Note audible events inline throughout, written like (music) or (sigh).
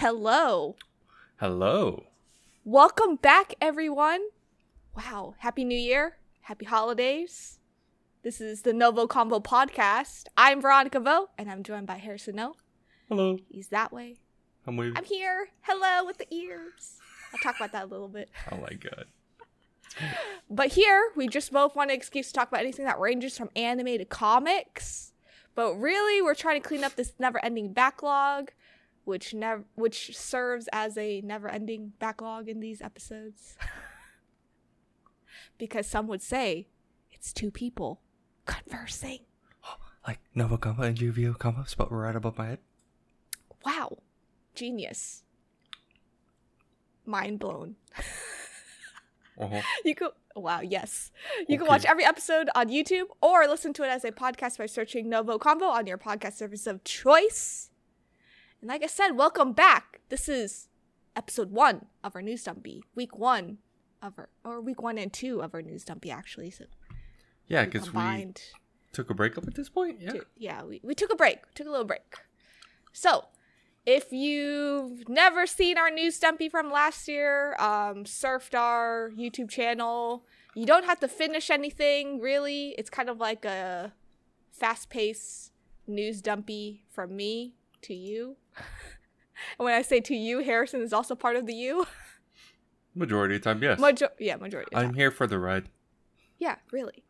Hello. Hello. Welcome back, everyone. Wow. Happy New Year. Happy holidays. This is the NgoVo Convo podcast. I'm Veronica Vo, and I'm joined by Harrison Ngo. Hello. He's that way. I'm waving. I'm here. Hello with the ears. I'll talk about that a little bit. Oh my god. But here, we just both want an excuse to talk about anything that ranges from anime to comics. But really, we're trying to clean up this never-ending backlog, which never, which serves as a never-ending backlog in these episodes. (laughs) because some would say it's two people conversing. (gasps) Like Nova comma and UVO comma spelled right above my head. Wow, genius. Mind blown. (laughs) Uh-huh. You can wow, yes. You can watch every episode on YouTube or listen to it as a podcast by searching NgoVo Convo on your podcast service of choice. And like I said, welcome back. This is episode one of our news dumpy. Week one of our or week one and two of our news dumpy actually. So Yeah, because we combined took a break up at this point. Yeah. yeah, we, we took a break. We took a little break. So, if you've never seen our news dumpy from last year, um, surfed our YouTube channel, you don't have to finish anything really. It's kind of like a fast paced news dumpy from me to you. and when I say to you, Harrison is also part of the you. Majority of time, yes. Major- yeah, majority. I'm here for the ride. Yeah, really.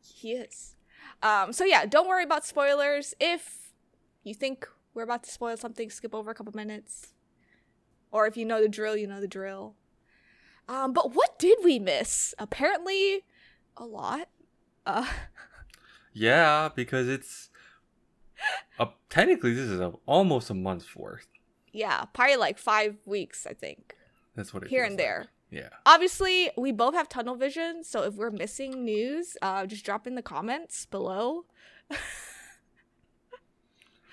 He is. Um, so yeah, don't worry about spoilers. If you think we're about to spoil something, skip over a couple minutes. Or if you know the drill, you know the drill. Um, but what did we miss? Apparently, a lot. Uh, (laughs) Yeah, because it's uh, technically this is a, almost a month's worth. yeah, probably like five weeks, I think, That's what it here and like. there. Yeah. Obviously, we both have tunnel vision, so if we're missing news, uh, just drop in the comments below. (laughs)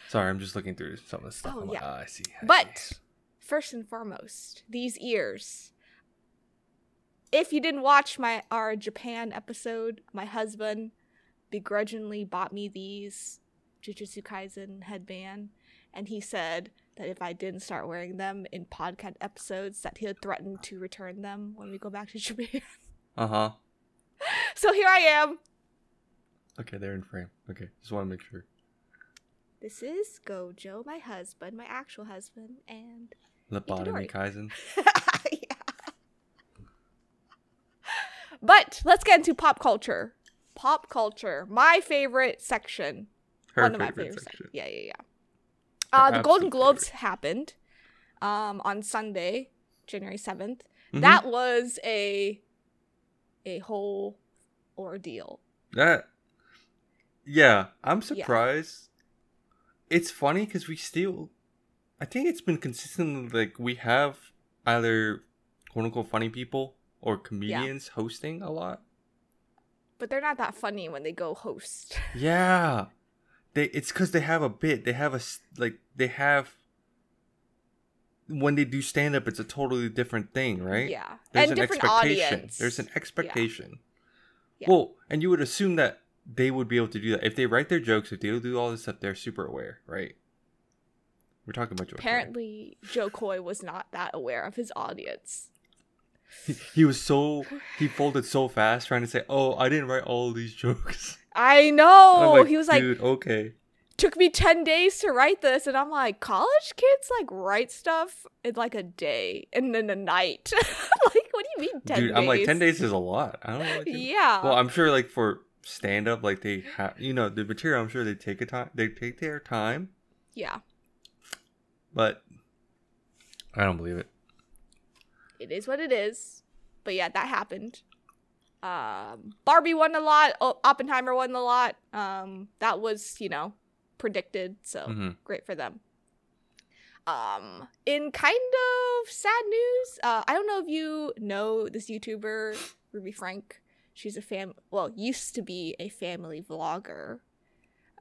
Sorry, I'm just looking through some of the stuff. Oh, I'm like, yeah. ah, I see. I But see. first and foremost, these ears. If you didn't watch my our Japan episode, my husband begrudgingly bought me these Jujutsu Kaisen headband, and he said that if I didn't start wearing them in podcast episodes, that he would threaten to return them when we go back to (laughs) Japan. uh-huh. so here I am. Okay, they're in frame. Okay, just want to make sure. This is Gojo, my husband, my actual husband, and Lobotomy Itadori. Kaisen. (laughs) Yeah. But let's get into pop culture. Pop culture, my favorite section. Her one of my favorite section. Yeah, yeah, yeah. Uh, the Golden Globes favorite. happened um, on Sunday, January 7th. Mhm. That was a a whole ordeal. That, yeah, I'm surprised. It's funny because we still, I think it's been consistent. Like we have either quote unquote funny people or comedians hosting a lot. But they're not that funny when they go host. Yeah, they. It's because they have a bit. They have a like. They have. When they do stand up, it's a totally different thing, right? Yeah. There's and an different expectation. audience. There's an expectation. Yeah. Well, and you would assume that they would be able to do that if they write their jokes. If they do all this stuff, they're super aware, right? We're talking about Jo. Koy. Apparently, Jo Koy was not that aware of his audience. He, he was so he folded so fast, trying to say, "Oh, I didn't write all these jokes." I know. he was like, "Dude, okay." took me 10 days to write this and i'm like college kids like write stuff in like a day and then a night (laughs) like what do you mean 10 Dude, days I'm like ten days is a lot. I don't know. To- yeah Well, I'm sure like for stand up, like they have, you know, the material. I'm sure they take a time. They take their time, yeah but I don't believe it. it is what it is but yeah that happened um barbie won a lot. Oppenheimer won a lot. Um that was you know predicted so Mhm. great for them. Um in kind of sad news uh i don't know if you know this youtuber ruby frank. She's a fam well used to be a family vlogger.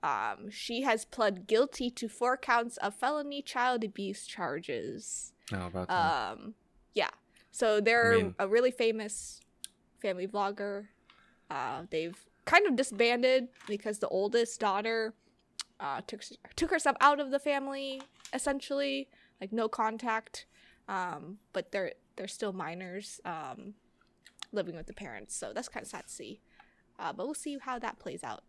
Um she has pled guilty to four counts of felony child abuse charges. No, about that. um yeah. So they're mean- a really famous family vlogger uh they've kind of disbanded because the oldest daughter uh took took herself out of the family essentially like no contact, um, but they're they're still minors, um, living with the parents. So that's kind of sad to see. Uh, but we'll see how that plays out.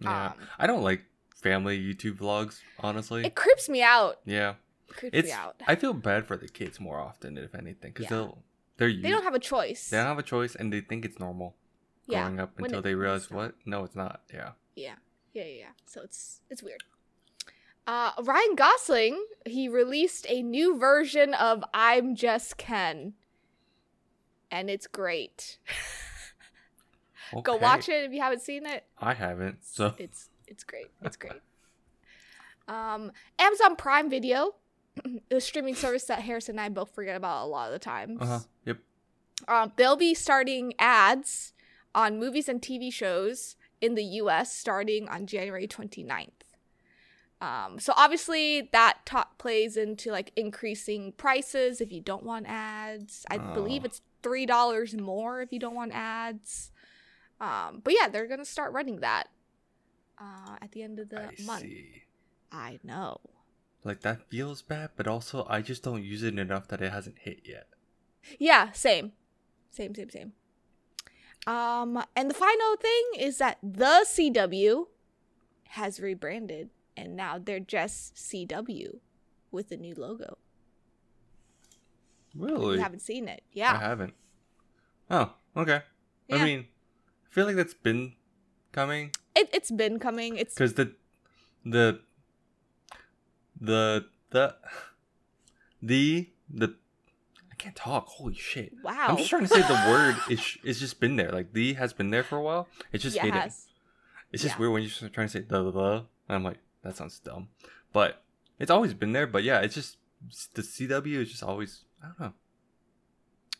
Yeah, Um, I don't like family YouTube vlogs, honestly. It creeps me out. yeah, It creeps it's. me out. I feel bad for the kids more often, if anything, because Yeah. they'll they're they don't have a choice. they don't have a choice, and they think it's normal yeah. growing up until it- they realize what? No, it's not. Yeah. Yeah, yeah, yeah. yeah. So it's it's weird. Uh, Ryan Gosling he released a new version of "I'm Just Ken," and it's great. Go watch it if you haven't seen it. I haven't. So It's it's great. It's great. (laughs) um, Amazon Prime Video, (clears throat) the streaming service that Harrison and I both forget about a lot of the times. uh huh. Yep. Um, they'll be starting ads on movies and TV shows in the US starting on January 29th. Um, so obviously that plays into like increasing prices if you don't want ads. I believe Oh. it's three dollars more if you don't want ads. Um, but yeah, they're gonna start running that uh, at the end of the I month. see. I know. Like that feels bad, but also I just don't use it enough that it hasn't hit yet. Yeah, same. Same, same, same. Um, and the final thing is that the CW has rebranded and now they're just CW with a new logo. Really? You haven't seen it. Yeah. I haven't. Oh, okay. Yeah. I mean, I feel like that's been coming It, it's been coming. It's because the the the the the the I can't talk. Holy shit! wow. I'm just trying to say the (laughs) word is it's just been there. Like the has been there for a while. It's just yeah, hidden. It's just yeah. weird when you're trying to say the the. I'm like that sounds dumb, but it's always been there. But yeah, it's just the CW is just always I don't know.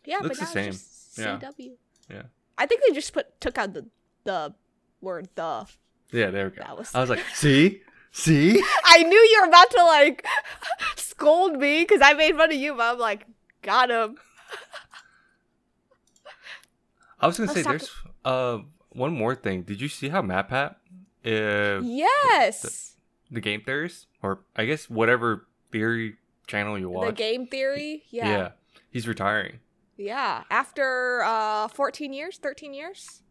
Yeah, looks but the same. just Yeah. CW. Yeah. I think they just put took out the the word the. Yeah, there we go. That was- I was like, (laughs) see, see. I knew you were about to like (laughs) scold me because I made fun of you, but I'm like, got him. I was gonna Let's say talk- there's uh one more thing. Did you see how MatPat, uh, Yes. the game theorist, or I guess whatever theory channel you watch, The game theory. Yeah. yeah. he's retiring. Yeah, after uh 14 years, 13 years.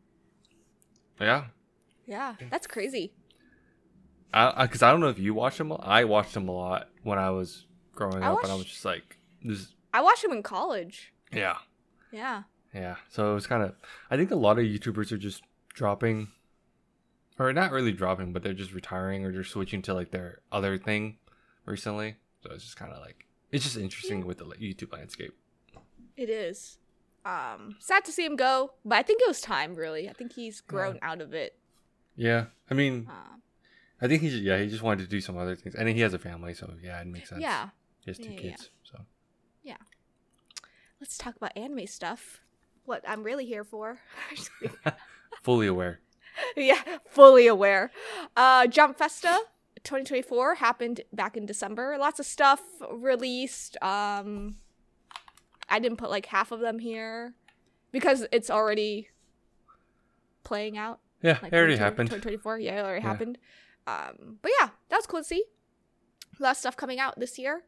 Yeah, Yeah. That's crazy. I because I, don't know if you watched him. a- I watched him a lot when I was growing I up, and I was just like, this. I watched him in college. Yeah, Yeah. yeah. So it was kind of. I think a lot of YouTubers are just dropping, or not really dropping, but they're just retiring or just switching to like their other thing recently. So it's just kind of like it's just interesting with the YouTube landscape. It is. Um sad to see him go, but I think it was time really. I think he's grown out of it. Yeah, I mean, Uh, I think he's yeah he just wanted to do some other things, and he has a family, so yeah, it makes sense. yeah. he has two Yeah, yeah, yeah. kids, so Let's talk about anime stuff. What I'm really here for. (laughs) fully aware. (laughs) yeah, fully aware. Uh, Jump Festa 2024 happened back in December. Lots of stuff released. Um, I didn't put like half of them here because it's already playing out. Yeah, Like it already 2020 happened. 2024. Yeah, it already Yeah. happened. Um, but yeah, that was cool to see. A lot of stuff coming out this year.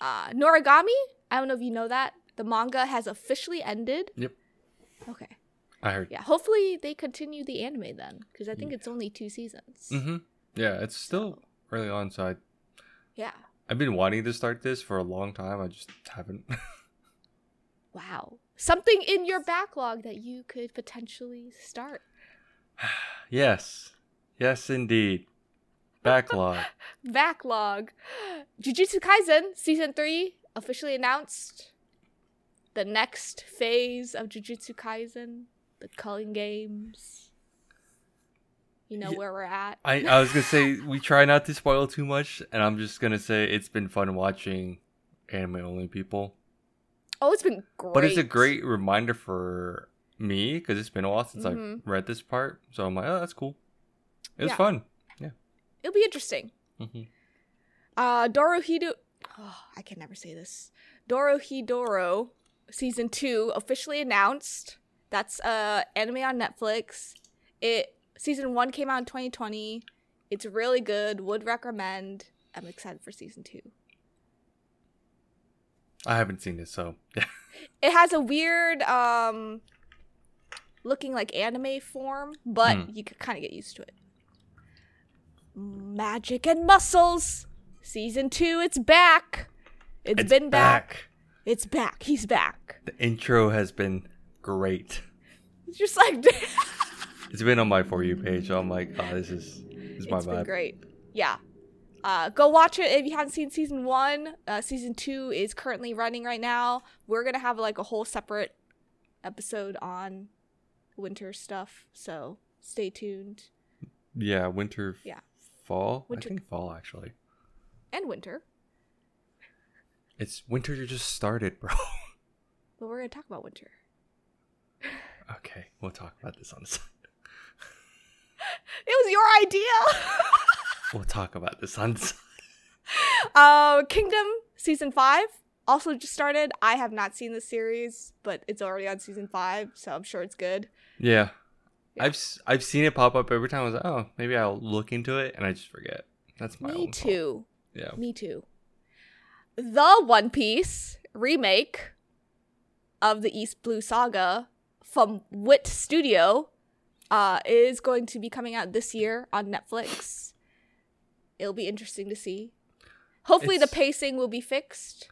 Uh, Noragami. I don't know if you know that the manga has officially ended. Yep. Okay. I heard. Yeah. Hopefully they continue the anime then, because I think it's only two seasons. Mm-hmm. Yeah, it's still early on, so I Yeah. I've been wanting to start this for a long time. I just haven't. (laughs) Wow. Something in your backlog that you could potentially start. (sighs) yes, yes, indeed. Backlog. (laughs) Backlog. Jujutsu Kaisen season three officially announced. The next phase of Jujutsu Kaisen, the culling games. You know Ye- where we're at. I I was gonna say we try not to spoil too much, and I'm just gonna say it's been fun watching anime only people. oh, it's been great. But it's a great reminder for me because it's been a while since Mhm. I've read this part. So I'm like, oh, that's cool. It was Yeah. fun. It'll be interesting. hmm Uh, Dorohido. Oh, I can never say this. Dorohedoro season two officially announced. That's uh anime on Netflix. It season one came out in 2020. It's really good. Would recommend. I'm excited for season two. I haven't seen it, so (laughs) yeah. It has a weird um looking like anime form, but Hmm. you could kind of get used to it. Magic and Muscles, season two. It's back. it's been back. It's back. He's back. The intro has been great. It's just like (laughs) It's been on my for you page. So I'm like, oh, this is this is my it's been vibe. great. Yeah. Uh, go watch it if you haven't seen season one. Uh, season two is currently running right now. We're gonna have like a whole separate episode on winter stuff, so stay tuned. Yeah, winter. Yeah. Fall. Winter- I think fall actually. And winter, It's winter You just started, bro. (laughs) but we're gonna talk about winter. okay, we'll talk about this on the side. (laughs) It was your idea. (laughs) We'll talk about this on the side. uh, Kingdom season five also just started. I have not seen the series, but it's already on season five, so I'm sure it's good. Yeah. Yeah. I've I've seen it pop up every time. I was like, oh, maybe I'll look into it, and I just forget. That's my Me own fault. too. Yeah. Me too. The One Piece remake of the East Blue Saga from Wit Studio uh, is going to be coming out this year on Netflix. It'll be interesting to see. Hopefully, It's- the pacing will be fixed.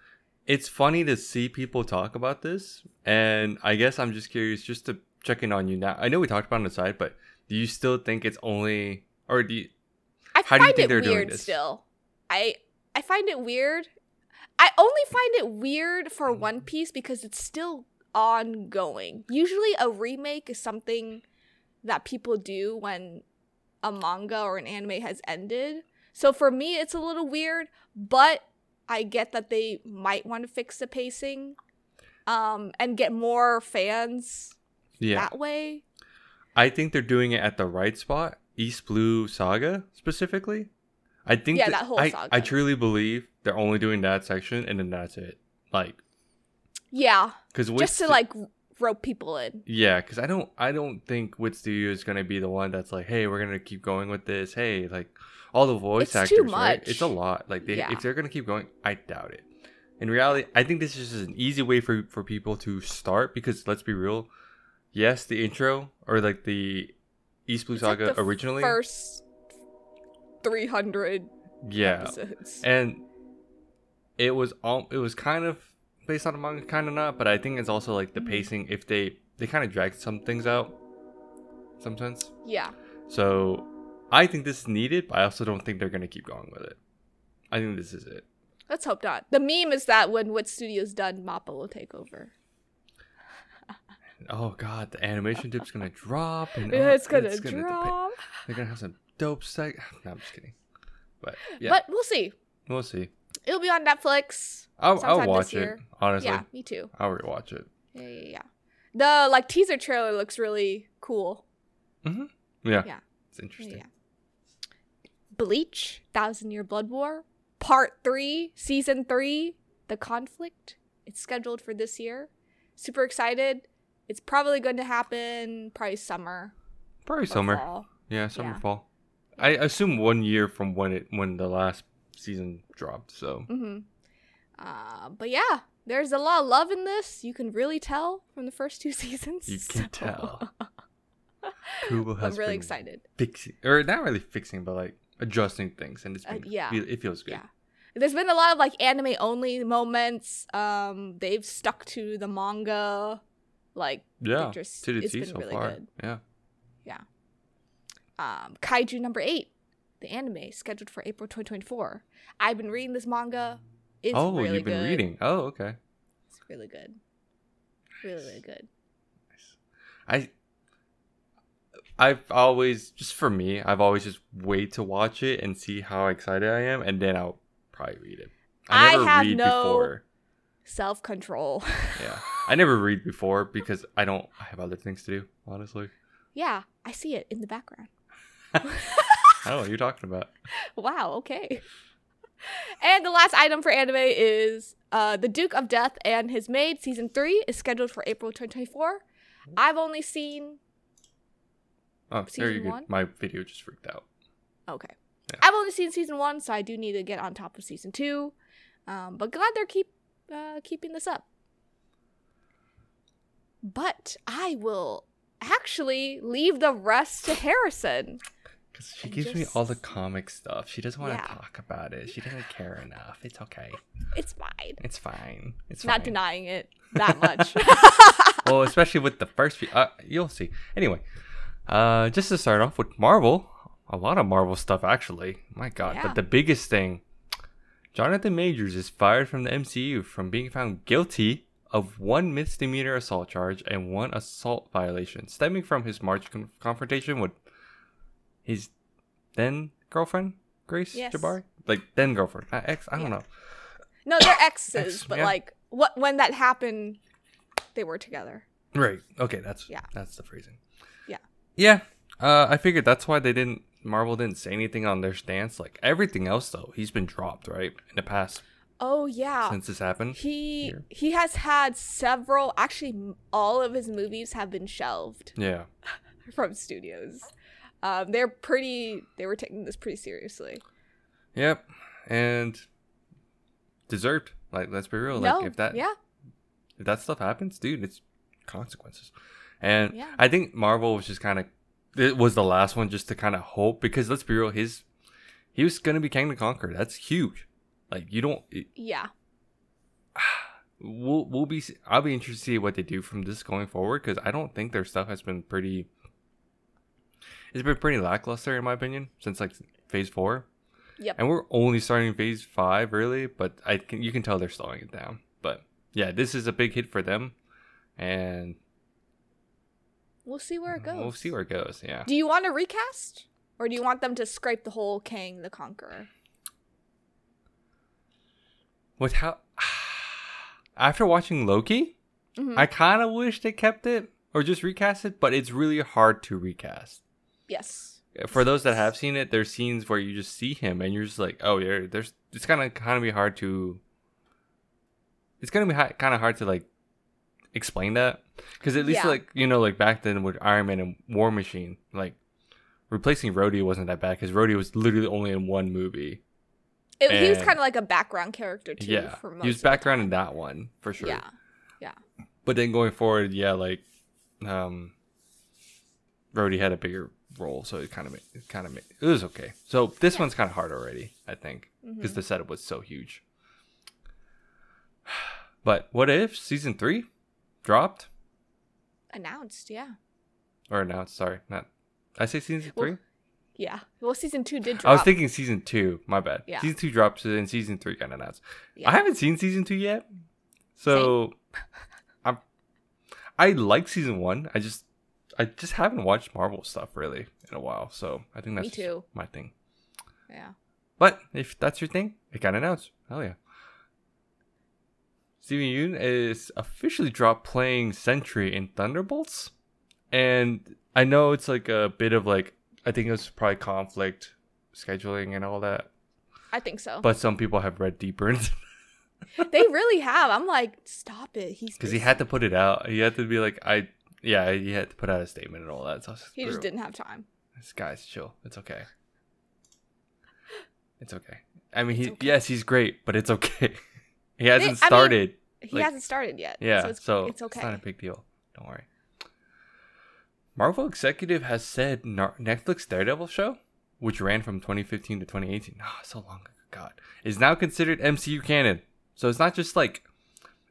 It's funny to see people talk about this, and I guess I'm just curious, just to check in on you now. I know we talked about it on the side, but do you still think it's only, or do you? I How do you think it they're doing this? still. I I find it weird. I only find it weird for Mm. One Piece because it's still ongoing. Usually a remake is something that people do when a manga or an anime has ended. So for me it's a little weird, but I get that they might want to fix the pacing um and get more fans Yeah, that way. I think they're doing it at the right spot. East Blue Saga specifically. I think Yeah, that whole I, saga. I truly believe they're only doing that section, and then that's it. Like, Yeah, because just to like rope people in. Yeah, because I don't, I don't think Wit Studio is gonna be the one that's like, hey, we're gonna keep going with this. Hey, like all the voice It's too actors, right? It's a lot. Like, they, Yeah. if they're gonna keep going, I doubt it. In reality, I think this is just an easy way for for people to start because let's be real. Yes, the intro or like the East Blue It's like Saga the originally, first 300 yeah, episodes. and it was all it was kind of based on a manga, kind of not. But I think it's also like the Mhm. pacing. If they they kind of drag some things out, sometimes. yeah. So I think this is needed, but I also don't think they're gonna keep going with it. I think this is it. Let's hope not. The meme is that when Wit Studio's done, Mappa will take over. Oh god, the animation dip's gonna drop, and Yeah, oh, it's gonna drop. they're gonna have some dope sec. (sighs) No, I'm just kidding. But yeah, But we'll see. we'll see. It'll be on Netflix. I'll, I'll watch it. Honestly, Yeah, me too. I'll rewatch it. Yeah, yeah, yeah. The like teaser trailer looks really cool. Mm-hmm. Yeah, Yeah. it's interesting. yeah. Bleach, Thousand Year Blood War, Part 3, Season 3, The Conflict. It's scheduled for this year. Super excited. It's probably going to happen probably summer. Probably summer. fall. Yeah, summer, Yeah. fall. I assume one year from when it when the last season dropped. So Mm-hmm. Uh, but yeah, there's a lot of love in this. You can really tell from the first two (laughs) seasons. you can so- tell. (laughs) Kubo has I'm really been excited. fixing, or not really fixing, but like adjusting things, and it's Uh, been, yeah. it feels good. Yeah. There's been a lot of like anime only moments. Um, they've stuck to the manga. Like Yeah, to the it's been so really far. good. Yeah, yeah. um, Kaiju number eight, the anime scheduled for April 2024. I've been reading this manga. It's oh, really you've been good. reading. Oh, okay. It's really good. Really, really good. I I've always just for me, I've always just wait to watch it and see how excited I am, and then I'll probably read it. I never have read no- before. Self control. (laughs) Yeah, I never read before because I don't. I have other things to do. Honestly, yeah, I see it in the background. I don't know what you're talking about. (laughs) Wow, okay. And the last item for anime is uh, The Duke of Death and His Maid season 3 is scheduled for April 2024. I've only seen Oh, there you go. My video just freaked out. okay. Yeah. I've only seen season 1, so I do need to get on top of season 2. Um, but glad they're keep uh, keeping this up. But I will actually leave the rest to Harrison. Because she gives me all the comic stuff. She doesn't want to Yeah. talk about it. She doesn't care enough. It's okay. It's fine. It's fine. It's Not fine. denying it that much. (laughs) (laughs) well, especially with the first few. Uh, you'll see. Anyway, uh, just to start off with Marvel, a lot of Marvel stuff actually. My God, Yeah. but the biggest thing, Jonathan Majors is fired from the MCU from being found guilty of one misdemeanor assault charge and one assault violation stemming from his March con- confrontation with his then girlfriend Grace Yes. Jabbari, like then girlfriend, uh, ex. I don't know. no, they're (coughs) exes, Ex, but yeah. like what when that happened, they were together. Right. Okay. That's Yeah. That's the phrasing. Yeah. Yeah. Uh, I figured that's why they didn't. Marvel didn't say anything on their stance. Like everything else, though, he's been dropped right in the past Oh yeah. since this happened. He here. he has had several. Actually, all of his movies have been shelved Yeah. (laughs) from studios. Um, they're pretty. They were taking this pretty seriously. Yep. And deserved. Like, let's be real. no, Like, if that yeah, if that stuff happens, dude, it's consequences. And Yeah. I think Marvel was just kind of it was the last one just to kind of hope because let's be real, his he was gonna be Kang the Conqueror. That's huge. Like you don't. It, yeah, (sighs) we'll we'll be I'll be interested to see what they do from this going forward because I don't think their stuff has been pretty. It's been pretty lackluster in my opinion since like phase four, yep. and we're only starting phase five really. But I can you can tell they're slowing it down. But yeah, this is a big hit for them, and We'll see where it goes. we'll see where it goes. Yeah, Do you want to recast, or do you want them to scrape the whole Kang the Conqueror? with how (sighs) after watching Loki, Mhm. I kind of wish they kept it or just recast it, but it's really hard to recast. yes. for those that have seen it, there's scenes where you just see him and you're just like, oh, yeah, there's it's kind of kind of be hard to. It's gonna be kind of hard to like explain that because at least Yeah. like you know like back then with Iron Man and War Machine, like replacing Rhodey wasn't that bad because Rhodey was literally only in one movie. It, he was kind of like a background character too. yeah, for most he was background in that one for sure. Yeah, yeah. but then going forward, yeah, like um, Rhodey had a bigger role, so it kind of it kind of it was okay. So this Yeah. one's kind of hard already, I think, because Mhm. the setup was so huge. (sighs) But what if season three dropped announced. Yeah, or announced? Sorry, not. I say season Well, three. yeah. Well, season two did drop. I was thinking season two. My bad. Yeah. Season two dropped, and season three got announced. Yeah. I haven't seen season two yet, so (laughs) I'm. I like season one. I just, I just haven't watched Marvel stuff really in a while. So I think that's Me too. my thing. Yeah. But if that's your thing, it got announced. Hell yeah. Steven Yeun is officially dropped playing Sentry in Thunderbolts. And I know it's like a bit of like, I think it was probably conflict scheduling and all that. I think so. But some people have read deeper into (laughs) they really have. I'm like, stop it. He's because he had to put it out. He had to be like, I, yeah, he had to put out a statement and all that. So He just didn't have time. This guy's chill. It's okay. It's okay. I mean, he okay. yes, he's great, but it's okay. (laughs) he hasn't I mean, started. He Like- hasn't started yet. Yeah, So it's, so it's okay. not a big deal. Don't worry. Marvel executive has said Nar- Netflix Daredevil show, which ran from 2015 to 2018, ah, so long ago, God, is now considered MCU canon. So it's not just like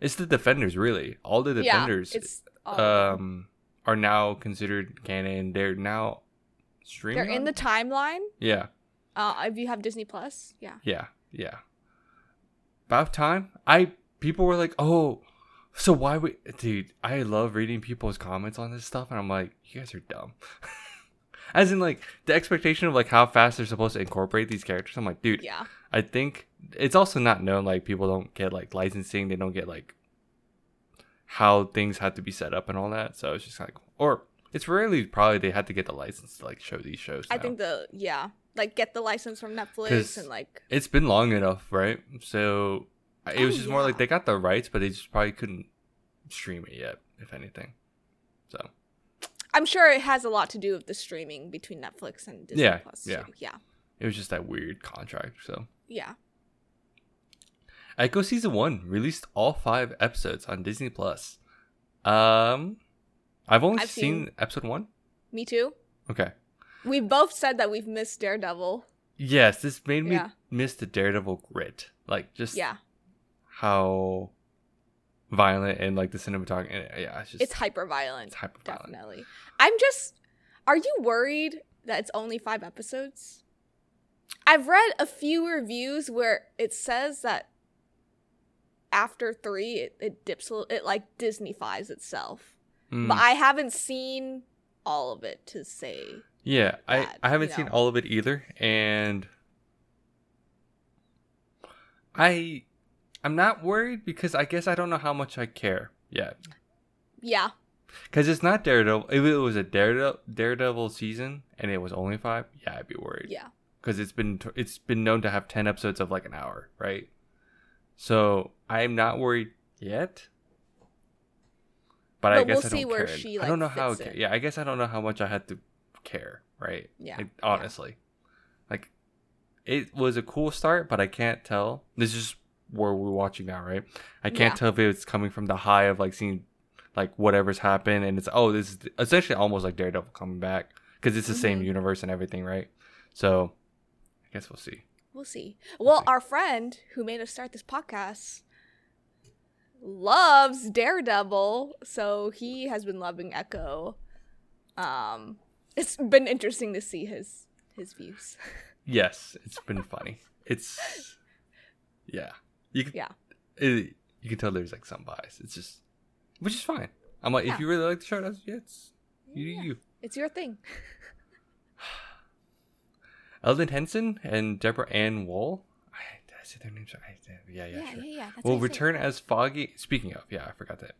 it's the Defenders, really. All the yeah, Defenders it's them. um are now considered canon. They're now streaming. they're in the timeline. yeah, Uh, if you have Disney Plus, yeah. yeah, yeah. About time. I people were like, "Oh, so why would dude?" I love reading people's comments on this stuff, and I'm like, "You guys are dumb." (laughs) As in, like the expectation of like how fast they're supposed to incorporate these characters. I'm like, dude, Yeah. I think it's also not known. Like people don't get like licensing. They don't get like how things have to be set up and all that. So it's just like, or it's rarely probably they had to get the license to like show these shows. I now. think the yeah, like get the license from Netflix and like it's been long enough, right? So it was Oh, just more like they got the rights, but they just probably couldn't stream it yet, if anything. So I'm sure it has a lot to do with the streaming between Netflix and Disney Yeah, Plus. yeah. too. yeah, it was just that weird contract. So yeah. Echo season one released all five episodes on Disney Plus. Um, I've only I've seen, seen- episode one. Me too. Okay. We've both said that we've missed Daredevil. Yes, this made me Yeah. miss the Daredevil grit. Like just Yeah, how violent and like the cinematography. Yeah, it's just it's hyper violent. it's hyper violent. Definitely. I'm just. Are you worried that it's only five episodes? I've read a few reviews where it says that after three, it, it dips. a little- It like Disney fies itself. Mm. But I haven't seen all of it to say. Yeah, I, that, I haven't you seen all of it either, and I I'm not worried because I guess I don't know how much I care yet. Yeah, Because it's not Daredevil. If it was a Daredevil Daredevil season and it was only five, yeah, I'd be worried. yeah, Because it's been it's been known to have ten episodes of like an hour, right? So I'm not worried yet. But, I guess we'll I see don't where care. she, I don't know like, how. ca- Yeah, I guess I don't know how much I had to care, right? Yeah, Like, yeah. honestly, like it was a cool start, but I can't tell. This is where we're watching now, right? I can't Yeah. tell if it's coming from the high of like seeing like whatever's happened, and it's oh, this is essentially almost like Daredevil coming back because it's the same Mhm. universe and everything, right? So I guess we'll see. We'll see. Well, see. our friend who made us start this podcast loves Daredevil, so he has been loving Echo. Um, it's been interesting to see his his views. Yes, it's been funny. It's yeah, you can Yeah. it, you can tell there's like some bias. It's just which is fine. I'm like, Yeah. if you really like the show, that's yeah, it's you Yeah. you. It's your thing. (sighs) (sighs) Elden Henson and Deborah Ann Woll. I, did I say their names? I, yeah, yeah, Yeah, yeah, sure. yeah. That's will return as Foggy. Speaking of, yeah, I forgot that.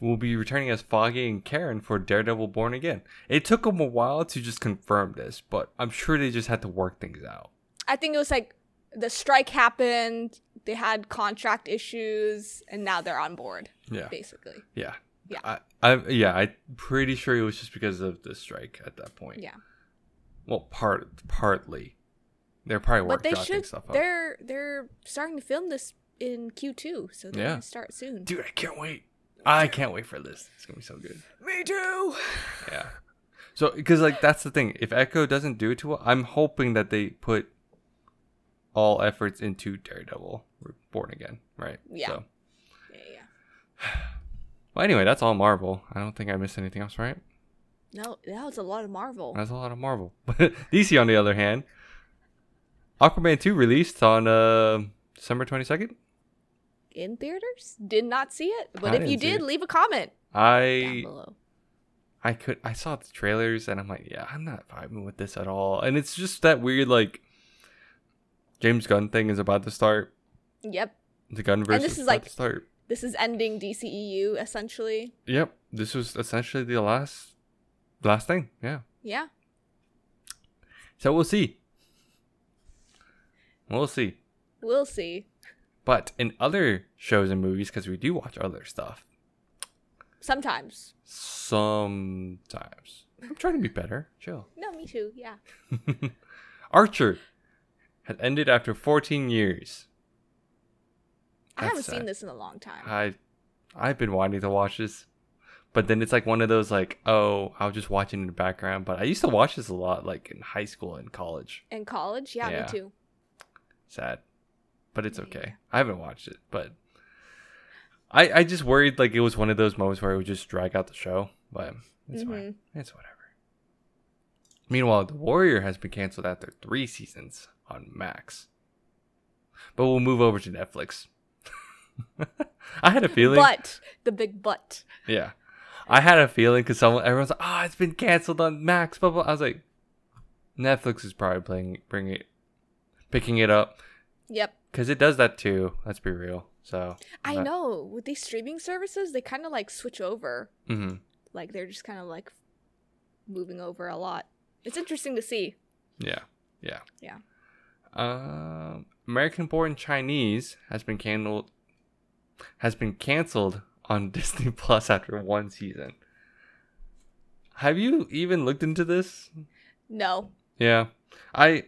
Will be returning as Foggy and Karen for Daredevil Born Again. It took them a while to just confirm this, but I'm sure they just had to work things out. I think it was like the strike happened. They had contract issues, and now they're on board. Yeah, Basically, yeah, Yeah. I, I, yeah, I'm pretty sure it was just because of the strike at that point. yeah. Well, part partly. They're probably But they should. stuff up. They're they're starting to film this in Q two, so they're Yeah. gonna start soon. Dude, I can't wait. I can't wait for this. It's gonna be so good. Me too. Yeah. So, because like that's the thing. If Echo doesn't do it too well, I'm hoping that they put all efforts into Daredevil, Born Again, right? Yeah. So, Yeah, yeah. (sighs) well, anyway, that's all Marvel. I don't think I missed anything else, right? No, that was a lot of Marvel. That's a lot of Marvel. (laughs) DC, on the other hand, Aquaman 2 released on uh, December 22nd. in theaters. Did not see it, but I if you did, it. leave a comment down I below. I could I saw the trailers and I'm like, yeah, I'm not vibing with this at all. And it's just that weird like James Gunn thing is about to start. Yep, The Gunverse this is, is about like- to start. this is ending DCEU essentially. Yep, this was essentially the last last thing. Yeah. Yeah, So we'll see. We'll see. we'll see. But in other shows and movies, because we do watch other stuff, Sometimes. sometimes I'm trying to be better. Chill. No, me too. Yeah. (laughs) Archer has ended after 14 years. I haven't seen this in a long time. I I've been wanting to watch this, but then it's like one of those like, oh, I'll just watch it in the background. But I used to watch this a lot, like in high school and college. in college, yeah, Yeah. me too. Sad, but it's Yeah. okay. I haven't watched it, but I I just worried like it was one of those moments where it would just drag out the show. But it's fine. Mm-hmm. It's whatever. Meanwhile, The Warrior has been canceled after three seasons on Max. But we'll move over to Netflix. (laughs) I had a feeling. But the big but. Yeah. I had a feeling because someone, everyone's like, oh, it's been canceled on Max. Blah, blah. I was like, Netflix is probably playing, bringing it, picking it up Yep. because it does that too. Let's be real. So I Not- know. With these streaming services, they kind of like switch over. hmm Like they're just kind of like moving over a lot. It's interesting to see. yeah, yeah, Yeah. Um, American-born Chinese has been canceled. Has been canceled on (laughs) Disney Plus after one season. Have you even looked into this? No. Yeah. I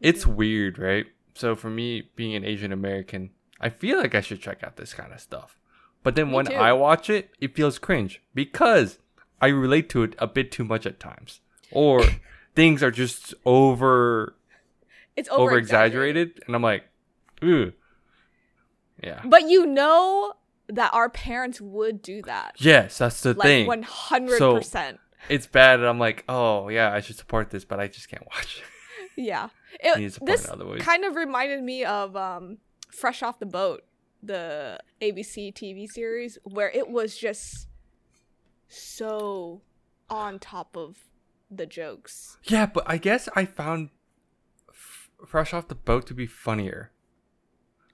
it's weird, right? So for me being an Asian American I feel like I should check out this kind of stuff. But then Me when too. I watch it, it feels cringe because I relate to it a bit too much at times. Or (laughs) things are just over It's over exaggerated and I'm like, ooh. Yeah. But you know that our parents would do that. Yes, that's the Like thing. one hundred percent. It's bad and I'm like, oh yeah, I should support this, but I just can't watch (laughs) it. Yeah. I need to It, this ways. kind of reminded me of um Fresh Off the Boat, the ABC TV series, where it was just so on top of the jokes. Yeah, but I guess I found Fresh Off the Boat to be funnier.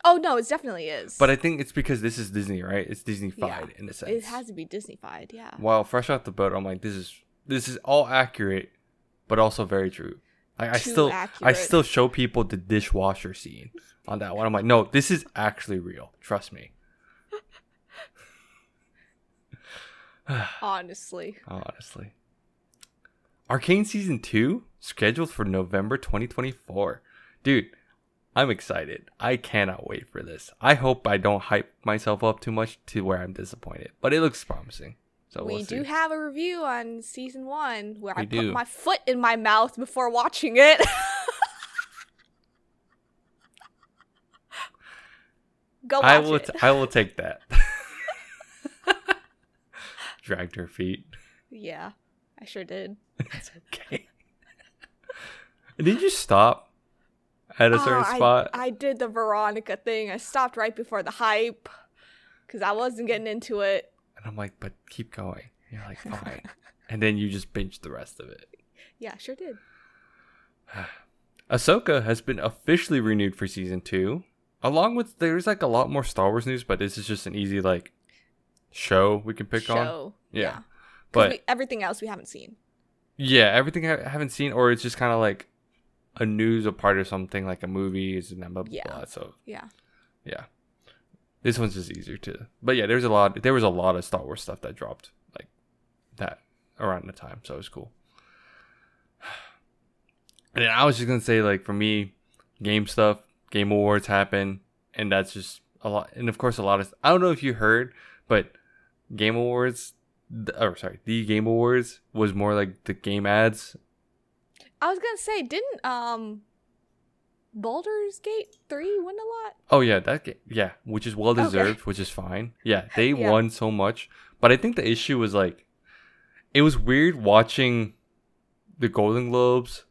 Oh no, it definitely is. But I think it's because this is Disney, right? It's Disney-fied Yeah. in a sense. it has to be Disneyfied, yeah. While Fresh Off the Boat, I'm like, this is this is all accurate, but also very true. Like I still I still show people the dishwasher scene on that one. I'm like, no, this is actually real. Trust me. (sighs) Honestly. Honestly. Arcane Season 2 scheduled for November 2024. Dude, I'm excited. I cannot wait for this. I hope I don't hype myself up too much to where I'm disappointed, but it looks promising. So we we'll do have a review on season one where I We put my foot in my mouth before watching it. (laughs) Go watch I will it. t- I will take that. (laughs) Dragged her feet. yeah, I sure did. It's okay. (laughs) Did you stop at a Oh, certain I- spot? I, did the Veronica thing. I stopped right before the hype because I wasn't getting into it. and I'm like, but keep going. You're like, fine. and then you just binged the rest of it. (laughs) Yeah, sure did. (sighs) Ahsoka has been officially renewed for season two. Along with there's like a lot more Star Wars news, but this is just an easy like show we can pick on. Show. Yeah. yeah. 'Cause But we, everything else we haven't seen. yeah, everything I haven't seen, or it's just kind of like a news a part of something like a movie is blah, blah, blah, Yeah. blah. So Yeah. yeah, this one's just easier to. But yeah, there's a lot. There was a lot of Star Wars stuff that dropped like that around the time, so it was cool. (sighs) And I was just gonna say, like for me, game stuff, game awards happen, and that's just a lot. And of course, a lot of I don't know if you heard, but game awards, or sorry, the game awards was more like the game ads. I was gonna say, didn't um Baldur's Gate three win a lot? Oh yeah, that game, yeah, which is well deserved, which is fine. Yeah, they (laughs) Yeah. won so much, but I think the issue was like, it was weird watching the Golden Globes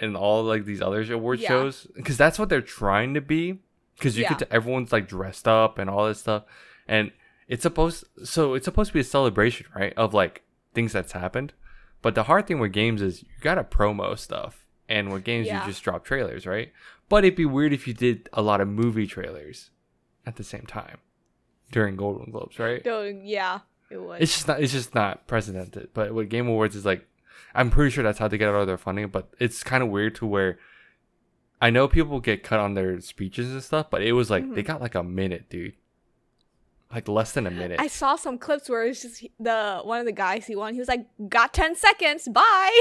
and all like these other award Yeah. shows because that's what they're trying to be. Because you Yeah. could, t- everyone's like dressed up and all this stuff, and it's supposed so it's supposed to be a celebration, right, of like things that's happened. But the hard thing with games is you gotta promo stuff, and with games Yeah. you just drop trailers, right? But it'd be weird if you did a lot of movie trailers at the same time during Golden Globes, right? No, yeah, it was. It's just not. It's just not precedented. But with Game Awards is like, I'm pretty sure that's how they get all their funding. But it's kind of weird to where I know people get cut on their speeches and stuff, but it was like they mm-hmm. got like a minute, dude. Like less than a minute. I saw some clips where it's just the one of the guys he won. He was like, "Got ten seconds, bye,"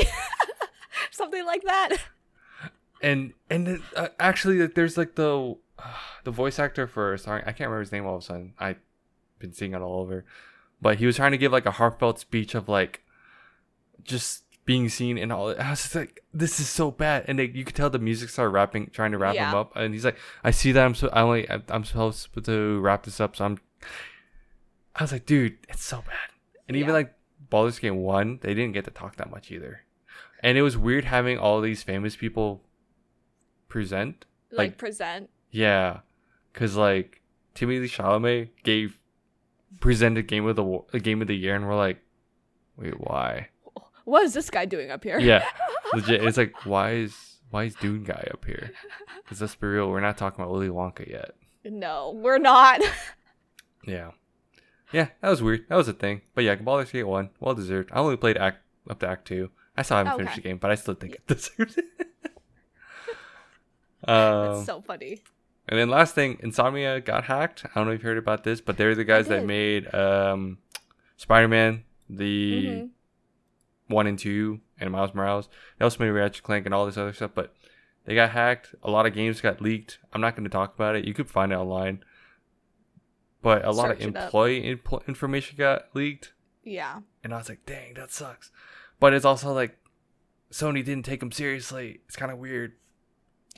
(laughs) something like that. and and then, uh, actually like, there's like the uh, (sighs) the voice actor for sorry i can't remember his name all of a sudden i've been seeing it all over but he was trying to give like a heartfelt speech of like just being seen and all i was just like this is so bad and they, you could tell the music started rapping trying to wrap him up and he's like i see that i'm so i only I- i'm supposed to wrap this up so i'm i was like dude it's so bad and even Yeah. like Baldur's Gate 1 they didn't get to talk that much either and it was weird having all these famous people present. Like, Like- present. Yeah, because like Timothée Chalamet gave presented game of the uh, game of the year, and we're like, wait, why? What is this guy doing up here? Yeah, (laughs) legit. It's like why is why is Dune guy up here? Because let's be real, we're not talking about Willy Wonka yet. No, we're not. (laughs) Yeah, yeah, that was weird. That was a thing. But yeah, Baldur's Gate one, well deserved. I only played act up to Act two. I still haven't finished the game, but I still think it deserves it. um, That's so funny. And then last thing, Insomnia got hacked. I don't know if you've heard about this, but they're the guys that made um, Spider-Man, the Mhm. one and two, and Miles Morales. They also made Ratchet Clank and all this other stuff, but they got hacked. A lot of games got leaked. I'm not going to talk about it. You could find it online, but a lot of employee info- information got leaked, Yeah. and I was like, "Dang, that sucks." But it's also like Sony didn't take them seriously. It's kind of weird.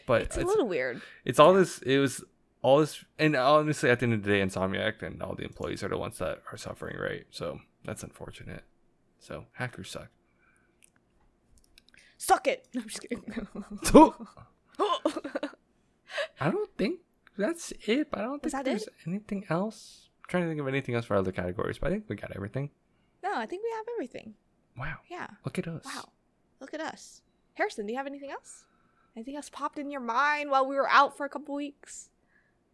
But It's it's a little weird. it's all this. It was all this, and honestly, at the end of the day, Insomniac and all the employees are the ones that are suffering, right? So that's unfortunate. So hackers suck. Suck it. (laughs) No, I'm just kidding. (laughs) (laughs) I don't think that's it. But I don't think there's anything else. I'm trying to think of anything else for other categories, but I think we got everything. no, I think we have everything. Wow, Yeah. look at us. Wow. Look at us. Harrison, do you have anything else? Anything else popped in your mind while we were out for a couple weeks?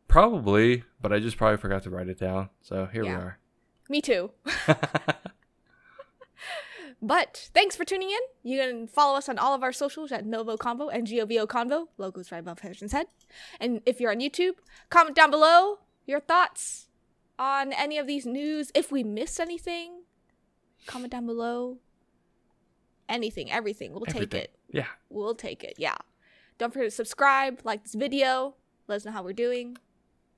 Probably, but I just probably forgot to write it down. So here Yeah. we are. Me too. (laughs) But thanks for tuning in. You can follow us on all of our socials at NgoVo Convo and GOVO Convo. Logos right above Harrison's head. And if you're on YouTube, comment down below your thoughts on any of these news. If we missed anything, comment down below. Anything, everything. We'll take it. Yeah. We'll take it. Yeah. Don't forget to subscribe, like this video, let us know how we're doing.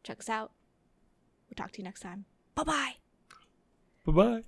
Check us out. We'll talk to you next time. Bye bye. Bye bye.